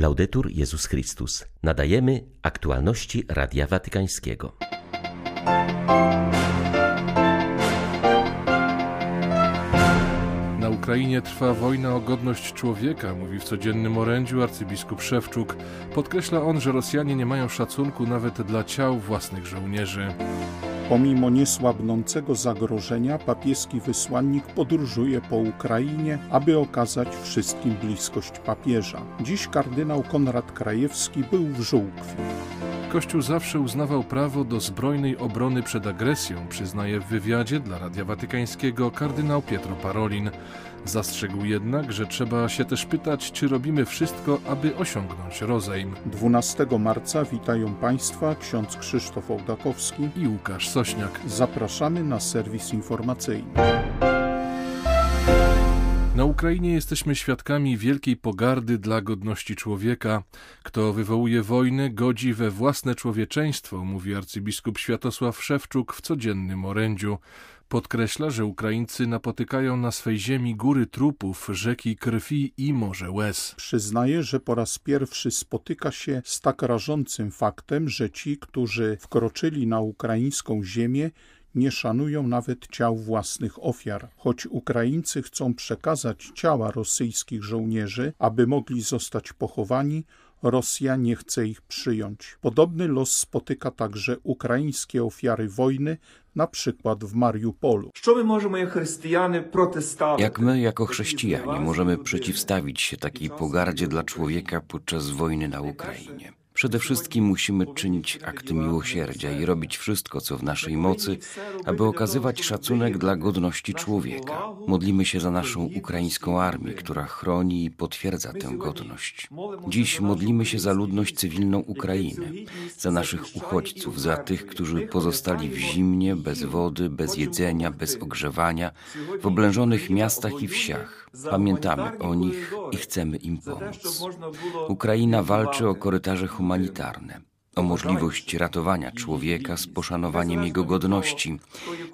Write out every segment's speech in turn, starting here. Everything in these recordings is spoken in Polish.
Laudetur Jezus Chrystus. Nadajemy aktualności Radia Watykańskiego. Na Ukrainie trwa wojna o godność człowieka, mówi w codziennym orędziu arcybiskup Szewczuk. Podkreśla on, że Rosjanie nie mają szacunku nawet dla ciał własnych żołnierzy. Pomimo niesłabnącego zagrożenia, papieski wysłannik podróżuje po Ukrainie, aby okazać wszystkim bliskość papieża. Dziś kardynał Konrad Krajewski był w Żółkwi. Kościół zawsze uznawał prawo do zbrojnej obrony przed agresją, przyznaje w wywiadzie dla Radia Watykańskiego kardynał Pietro Parolin. Zastrzegł jednak, że trzeba się też pytać, czy robimy wszystko, aby osiągnąć rozejm. 12 marca witają Państwa ksiądz Krzysztof Ołdakowski i Łukasz Sośniak. Zapraszamy na serwis informacyjny. Na Ukrainie jesteśmy świadkami wielkiej pogardy dla godności człowieka. Kto wywołuje wojnę, godzi we własne człowieczeństwo, mówi arcybiskup Światosław Szewczuk w codziennym orędziu. Podkreśla, że Ukraińcy napotykają na swej ziemi góry trupów, rzeki krwi i morze łez. Przyznaje, że po raz pierwszy spotyka się z tak rażącym faktem, że ci, którzy wkroczyli na ukraińską ziemię, nie szanują nawet ciał własnych ofiar. Choć Ukraińcy chcą przekazać ciała rosyjskich żołnierzy, aby mogli zostać pochowani, Rosja nie chce ich przyjąć. Podobny los spotyka także ukraińskie ofiary wojny, na przykład w Mariupolu. Jak my, jako chrześcijanie, możemy przeciwstawić się takiej pogardzie dla człowieka podczas wojny na Ukrainie? Przede wszystkim musimy czynić akty miłosierdzia i robić wszystko, co w naszej mocy, aby okazywać szacunek dla godności człowieka. Modlimy się za naszą ukraińską armię, która chroni i potwierdza tę godność. Dziś modlimy się za ludność cywilną Ukrainy, za naszych uchodźców, za tych, którzy pozostali w zimnie, bez wody, bez jedzenia, bez ogrzewania, w oblężonych miastach i wsiach. Pamiętamy o nich i chcemy im pomóc. Ukraina walczy o korytarze humanitarne, o możliwość ratowania człowieka z poszanowaniem jego godności,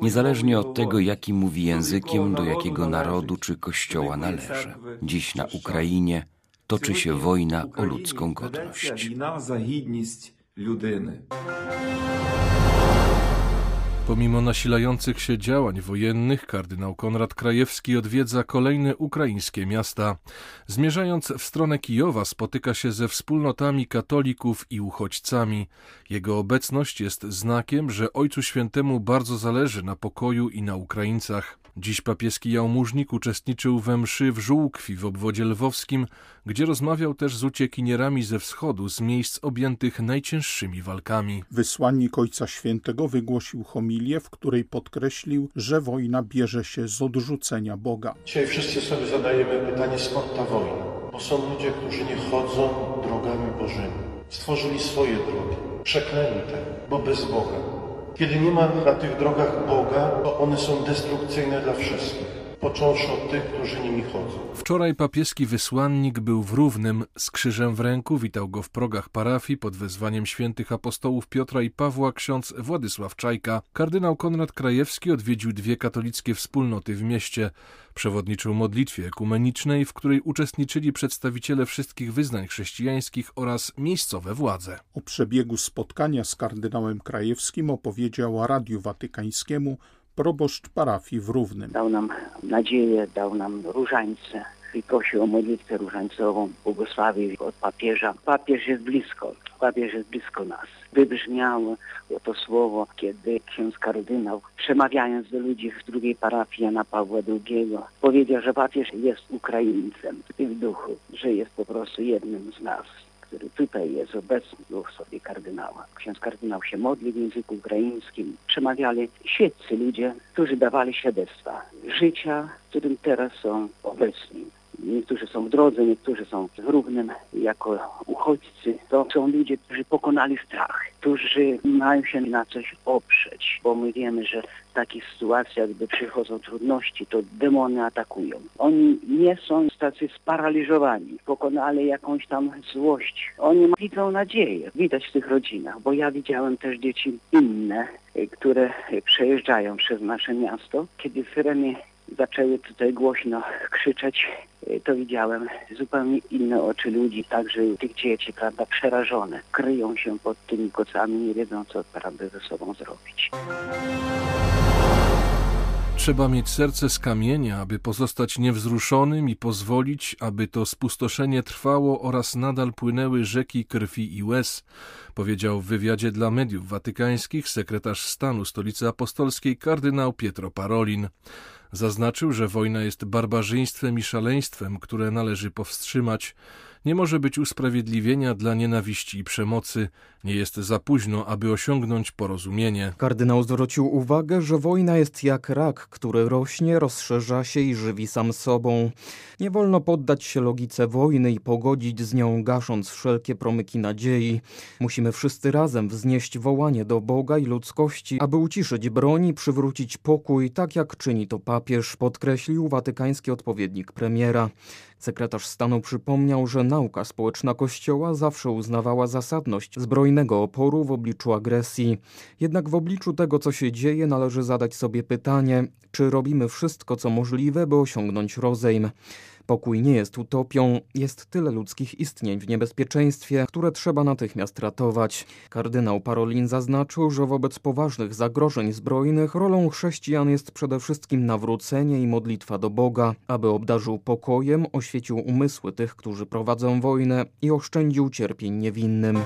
niezależnie od tego, jakim mówi językiem, do jakiego narodu czy kościoła należy. Dziś na Ukrainie toczy się wojna o ludzką godność. Pomimo nasilających się działań wojennych, kardynał Konrad Krajewski odwiedza kolejne ukraińskie miasta. Zmierzając w stronę Kijowa, spotyka się ze wspólnotami katolików i uchodźcami. Jego obecność jest znakiem, że Ojcu Świętemu bardzo zależy na pokoju i na Ukraińcach. Dziś papieski jałmużnik uczestniczył we mszy w Żółkwi w obwodzie lwowskim, gdzie rozmawiał też z uciekinierami ze wschodu, z miejsc objętych najcięższymi walkami. Wysłannik Ojca Świętego wygłosił homilię, w której podkreślił, że wojna bierze się z odrzucenia Boga. Dzisiaj wszyscy sobie zadajemy pytanie, skąd ta wojna? Bo są ludzie, którzy nie chodzą drogami Bożymi. Stworzyli swoje drogi, przeklęte, bo bez Boga. Kiedy nie ma na tych drogach Boga, to one są destrukcyjne dla wszystkich, począwszy od tych, którzy nimi chodzą. Wczoraj papieski wysłannik był w Równym, z krzyżem w ręku witał go w progach parafii pod wezwaniem świętych apostołów Piotra i Pawła ksiądz Władysław Czajka. Kardynał Konrad Krajewski odwiedził dwie katolickie wspólnoty w mieście. Przewodniczył modlitwie ekumenicznej, w której uczestniczyli przedstawiciele wszystkich wyznań chrześcijańskich oraz miejscowe władze. O przebiegu spotkania z kardynałem Krajewskim opowiedział Radiu Watykańskiemu proboszcz parafii w Równym. Dał nam nadzieję, dał nam różańce i prosił o modlitwę różańcową, błogosławił od papieża. Papież jest blisko, papież jest blisko nas. Wybrzmiało to słowo, kiedy ksiądz kardynał, przemawiając do ludzi w drugiej parafii Jana Pawła II, powiedział, że papież jest Ukraińcem i w duchu, że jest po prostu jednym z nas który tutaj jest obecny, był sobie kardynała. Ksiądz kardynał się modlił w języku ukraińskim. Przemawiali świeccy ludzie, którzy dawali świadectwa życia, w którym teraz są obecni. Niektórzy są w drodze, niektórzy są w Równym jako uchodźcy. To są ludzie, którzy pokonali strach, którzy mają się na coś oprzeć, bo my wiemy, że w takich sytuacjach, gdy przychodzą trudności, to demony atakują. Oni nie są tacy sparaliżowani, pokonali jakąś tam złość. Oni widzą nadzieję, widać w tych rodzinach, bo ja widziałem też dzieci inne, które przejeżdżają przez nasze miasto, kiedy syreny zaczęły tutaj głośno krzyczeć, to widziałem zupełnie inne oczy ludzi, także tych dzieci, prawda, przerażone. Kryją się pod tymi kocami, nie wiedzą, co prawda ze sobą zrobić. Trzeba mieć serce z kamienia, aby pozostać niewzruszonym i pozwolić, aby to spustoszenie trwało oraz nadal płynęły rzeki krwi i łez, powiedział w wywiadzie dla mediów watykańskich sekretarz stanu Stolicy Apostolskiej kardynał Pietro Parolin. Zaznaczył, że wojna jest barbarzyństwem i szaleństwem, które należy powstrzymać. Nie może być usprawiedliwienia dla nienawiści i przemocy. Nie jest za późno, aby osiągnąć porozumienie. Kardynał zwrócił uwagę, że wojna jest jak rak, który rośnie, rozszerza się i żywi sam sobą. Nie wolno poddać się logice wojny i pogodzić z nią, gasząc wszelkie promyki nadziei. Musimy wszyscy razem wznieść wołanie do Boga i ludzkości, aby uciszyć broń i przywrócić pokój, tak jak czyni to papież, podkreślił watykański odpowiednik premiera. Sekretarz stanu przypomniał, że nauka społeczna Kościoła zawsze uznawała zasadność zbrojnego oporu w obliczu agresji. Jednak w obliczu tego, co się dzieje, należy zadać sobie pytanie, czy robimy wszystko, co możliwe, by osiągnąć rozejm. Pokój nie jest utopią, jest tyle ludzkich istnień w niebezpieczeństwie, które trzeba natychmiast ratować. Kardynał Parolin zaznaczył, że wobec poważnych zagrożeń zbrojnych rolą chrześcijan jest przede wszystkim nawrócenie i modlitwa do Boga, aby obdarzył pokojem, oświecił umysły tych, którzy prowadzą wojnę i oszczędził cierpień niewinnym.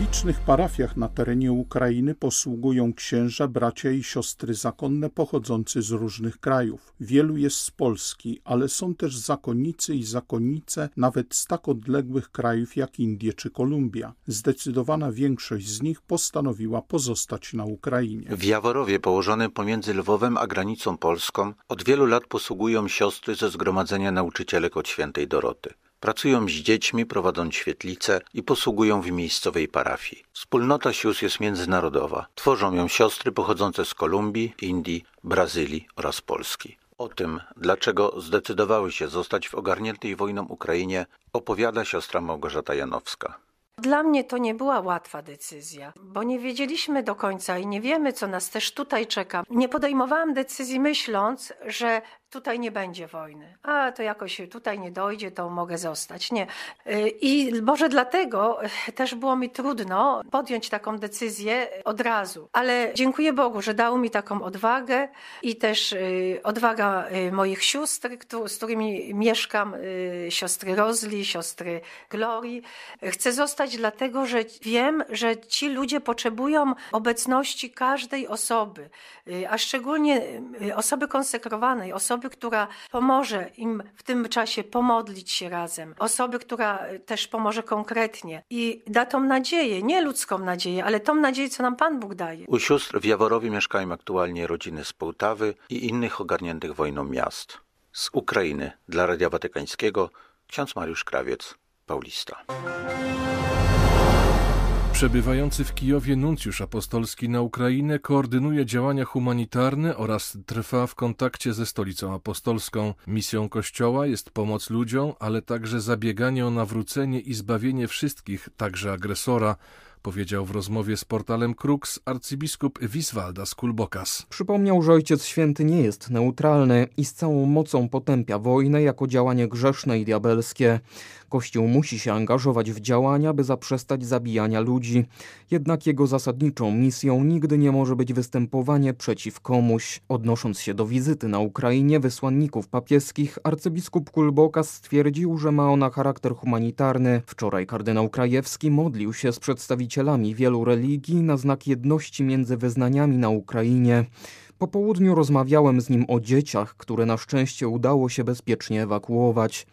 Licznych parafiach na terenie Ukrainy posługują księża, bracia i siostry zakonne pochodzący z różnych krajów. Wielu jest z Polski, ale są też zakonnicy i zakonnice nawet z tak odległych krajów jak Indie czy Kolumbia. Zdecydowana większość z nich postanowiła pozostać na Ukrainie. W Jaworowie, położonym pomiędzy Lwowem a granicą polską, od wielu lat posługują siostry ze Zgromadzenia Nauczycielek od Świętej Doroty. Pracują z dziećmi, prowadzą świetlice i posługują w miejscowej parafii. Wspólnota sióstr jest międzynarodowa. Tworzą ją siostry pochodzące z Kolumbii, Indii, Brazylii oraz Polski. O tym, dlaczego zdecydowały się zostać w ogarniętej wojną Ukrainie, opowiada siostra Małgorzata Janowska. Dla mnie to nie była łatwa decyzja, bo nie wiedzieliśmy do końca i nie wiemy, co nas też tutaj czeka. Nie podejmowałam decyzji myśląc, że tutaj nie będzie wojny. A to jakoś tutaj nie dojdzie, to mogę zostać. Nie. I może dlatego też było mi trudno podjąć taką decyzję od razu. Ale dziękuję Bogu, że dał mi taką odwagę i też y, odwaga y, moich sióstr, z którymi mieszkam, y, siostry Rozli, siostry Glorii. Chcę zostać dlatego, że wiem, że ci ludzie potrzebują obecności każdej osoby, a szczególnie osoby konsekrowanej, osoby osoby, która pomoże im w tym czasie pomodlić się razem, osoby, która też pomoże konkretnie i da tą nadzieję, nie ludzką nadzieję, ale tą nadzieję, co nam Pan Bóg daje. U sióstr w Jaworowie mieszkają aktualnie rodziny z Połtawy i innych ogarniętych wojną miast. Z Ukrainy dla Radia Watykańskiego ksiądz Mariusz Krawiec, Paulista. Przebywający w Kijowie nuncjusz apostolski na Ukrainę koordynuje działania humanitarne oraz trwa w kontakcie ze stolicą apostolską. Misją Kościoła jest pomoc ludziom, ale także zabieganie o nawrócenie i zbawienie wszystkich, także agresora, powiedział w rozmowie z portalem Krux arcybiskup Wiswalda Skulbokas. Przypomniał, że Ojciec Święty nie jest neutralny i z całą mocą potępia wojnę jako działanie grzeszne i diabelskie. Kościół musi się angażować w działania, by zaprzestać zabijania ludzi. Jednak jego zasadniczą misją nigdy nie może być występowanie przeciw komuś. Odnosząc się do wizyty na Ukrainie wysłanników papieskich, arcybiskup Kulbokas stwierdził, że ma ona charakter humanitarny. Wczoraj kardynał Krajewski modlił się z przedstawicielami wielu religii na znak jedności między wyznaniami na Ukrainie. Po południu rozmawiałem z nim o dzieciach, które na szczęście udało się bezpiecznie ewakuować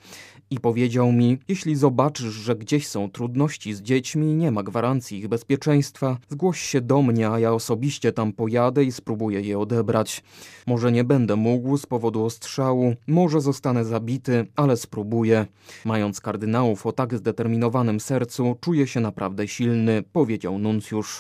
i powiedział mi: Jeśli zobaczysz, że gdzieś są trudności z dziećmi, nie ma gwarancji ich bezpieczeństwa, zgłoś się do mnie, a ja osobiście tam pojadę i spróbuję je odebrać. Może nie będę mógł z powodu ostrzału, może zostanę zabity, ale spróbuję. Mając kardynałów o tak zdeterminowanym sercu, czuję się naprawdę silny, powiedział nuncjusz.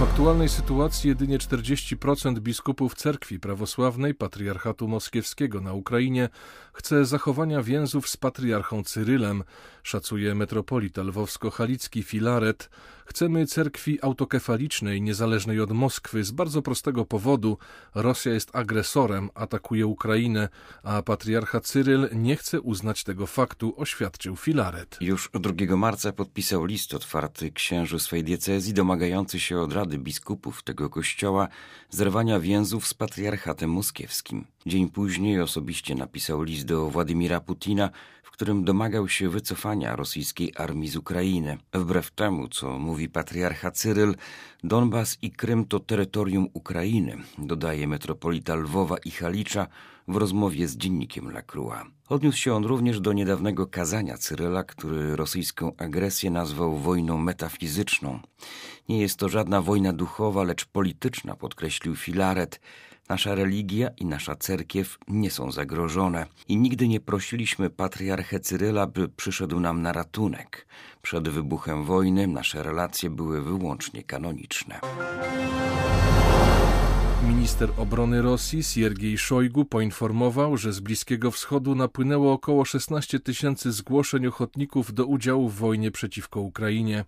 W aktualnej sytuacji jedynie 40% biskupów cerkwi prawosławnej Patriarchatu Moskiewskiego na Ukrainie chce zachowania więzów z patriarchą Cyrylem, szacuje metropolita lwowsko-halicki Filaret. Chcemy cerkwi autokefalicznej, niezależnej od Moskwy z bardzo prostego powodu. Rosja jest agresorem, atakuje Ukrainę, a patriarcha Cyryl nie chce uznać tego faktu, oświadczył Filaret. Już 2 marca podpisał list otwarty księżu swej diecezji domagający się od Rady Biskupów tego kościoła zerwania więzów z patriarchatem moskiewskim. Dzień później osobiście napisał list do Władimira Putina, w którym domagał się wycofania rosyjskiej armii z Ukrainy. Wbrew temu, co mówi patriarcha Cyryl, Donbas i Krym to terytorium Ukrainy, dodaje metropolita Lwowa i Halicza w rozmowie z dziennikiem Lacroix. Odniósł się on również do niedawnego kazania Cyryla, który rosyjską agresję nazwał wojną metafizyczną. Nie jest to żadna wojna duchowa, lecz polityczna, podkreślił Filaret. Nasza religia i nasza cerkiew nie są zagrożone i nigdy nie prosiliśmy patriarchę Cyryla, by przyszedł nam na ratunek. Przed wybuchem wojny nasze relacje były wyłącznie kanoniczne. Minister obrony Rosji Siergiej Szojgu poinformował, że z Bliskiego Wschodu napłynęło około 16 tysięcy zgłoszeń ochotników do udziału w wojnie przeciwko Ukrainie.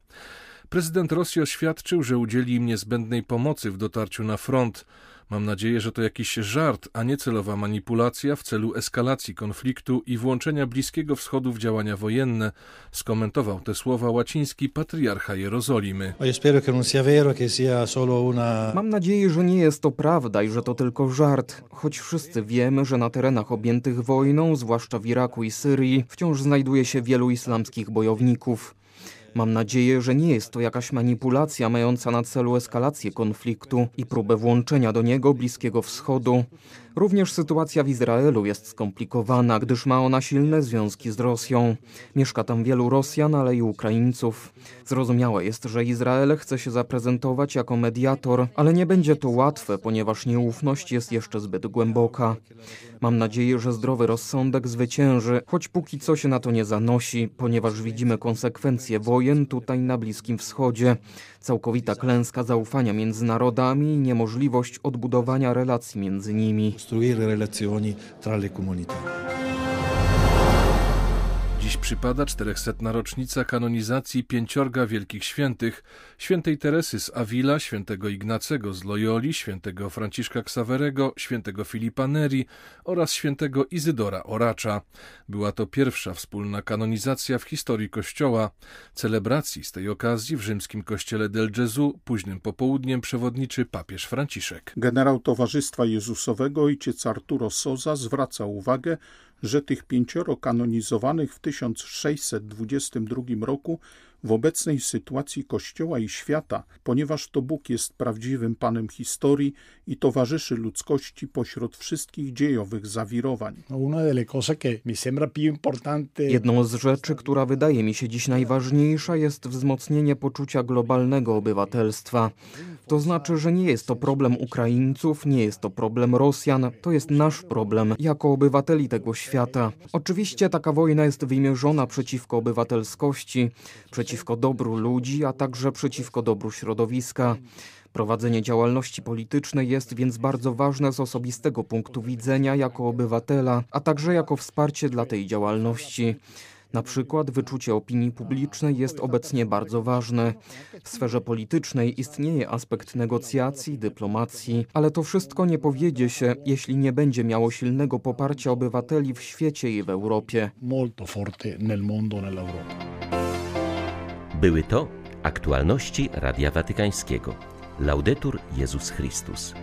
Prezydent Rosji oświadczył, że udzieli im niezbędnej pomocy w dotarciu na front. Mam nadzieję, że to jakiś żart, a nie celowa manipulacja w celu eskalacji konfliktu i włączenia Bliskiego Wschodu w działania wojenne, skomentował te słowa łaciński patriarcha Jerozolimy. Mam nadzieję, że nie jest to prawda i że to tylko żart, choć wszyscy wiemy, że na terenach objętych wojną, zwłaszcza w Iraku i Syrii, wciąż znajduje się wielu islamskich bojowników. Mam nadzieję, że nie jest to jakaś manipulacja mająca na celu eskalację konfliktu i próbę włączenia do niego Bliskiego Wschodu. Również sytuacja w Izraelu jest skomplikowana, gdyż ma ona silne związki z Rosją. Mieszka tam wielu Rosjan, ale i Ukraińców. Zrozumiałe jest, że Izrael chce się zaprezentować jako mediator, ale nie będzie to łatwe, ponieważ nieufność jest jeszcze zbyt głęboka. Mam nadzieję, że zdrowy rozsądek zwycięży, choć póki co się na to nie zanosi, ponieważ widzimy konsekwencje wojen tutaj na Bliskim Wschodzie. Całkowita klęska zaufania między narodami i niemożliwość odbudowania relacji między nimi. Przypada 400. rocznica kanonizacji pięciorga wielkich świętych: świętej Teresy z Avila, świętego Ignacego z Loyoli, świętego Franciszka Xaverego, świętego Filipa Neri oraz świętego Izydora Oracza. Była to pierwsza wspólna kanonizacja w historii Kościoła. Celebracji z tej okazji w rzymskim kościele del Gesù późnym popołudniem przewodniczy papież Franciszek. Generał Towarzystwa Jezusowego ojciec Arturo Soza zwraca uwagę, że tych pięcioro kanonizowanych w 1622 roku w obecnej sytuacji Kościoła i świata, ponieważ to Bóg jest prawdziwym Panem historii i towarzyszy ludzkości pośród wszystkich dziejowych zawirowań. Jedną z rzeczy, która wydaje mi się dziś najważniejsza, jest wzmocnienie poczucia globalnego obywatelstwa. To znaczy, że nie jest to problem Ukraińców, nie jest to problem Rosjan, to jest nasz problem jako obywateli tego świata. Oczywiście taka wojna jest wymierzona przeciwko obywatelskości, przeciwko dobru ludzi, a także przeciwko dobru środowiska. Prowadzenie działalności politycznej jest więc bardzo ważne z osobistego punktu widzenia jako obywatela, a także jako wsparcie dla tej działalności. Na przykład wyczucie opinii publicznej jest obecnie bardzo ważne. W sferze politycznej istnieje aspekt negocjacji, dyplomacji, ale to wszystko nie powiedzie się, jeśli nie będzie miało silnego poparcia obywateli w świecie i w Europie. Były to aktualności Radia Watykańskiego. Laudetur Jezus Chrystus.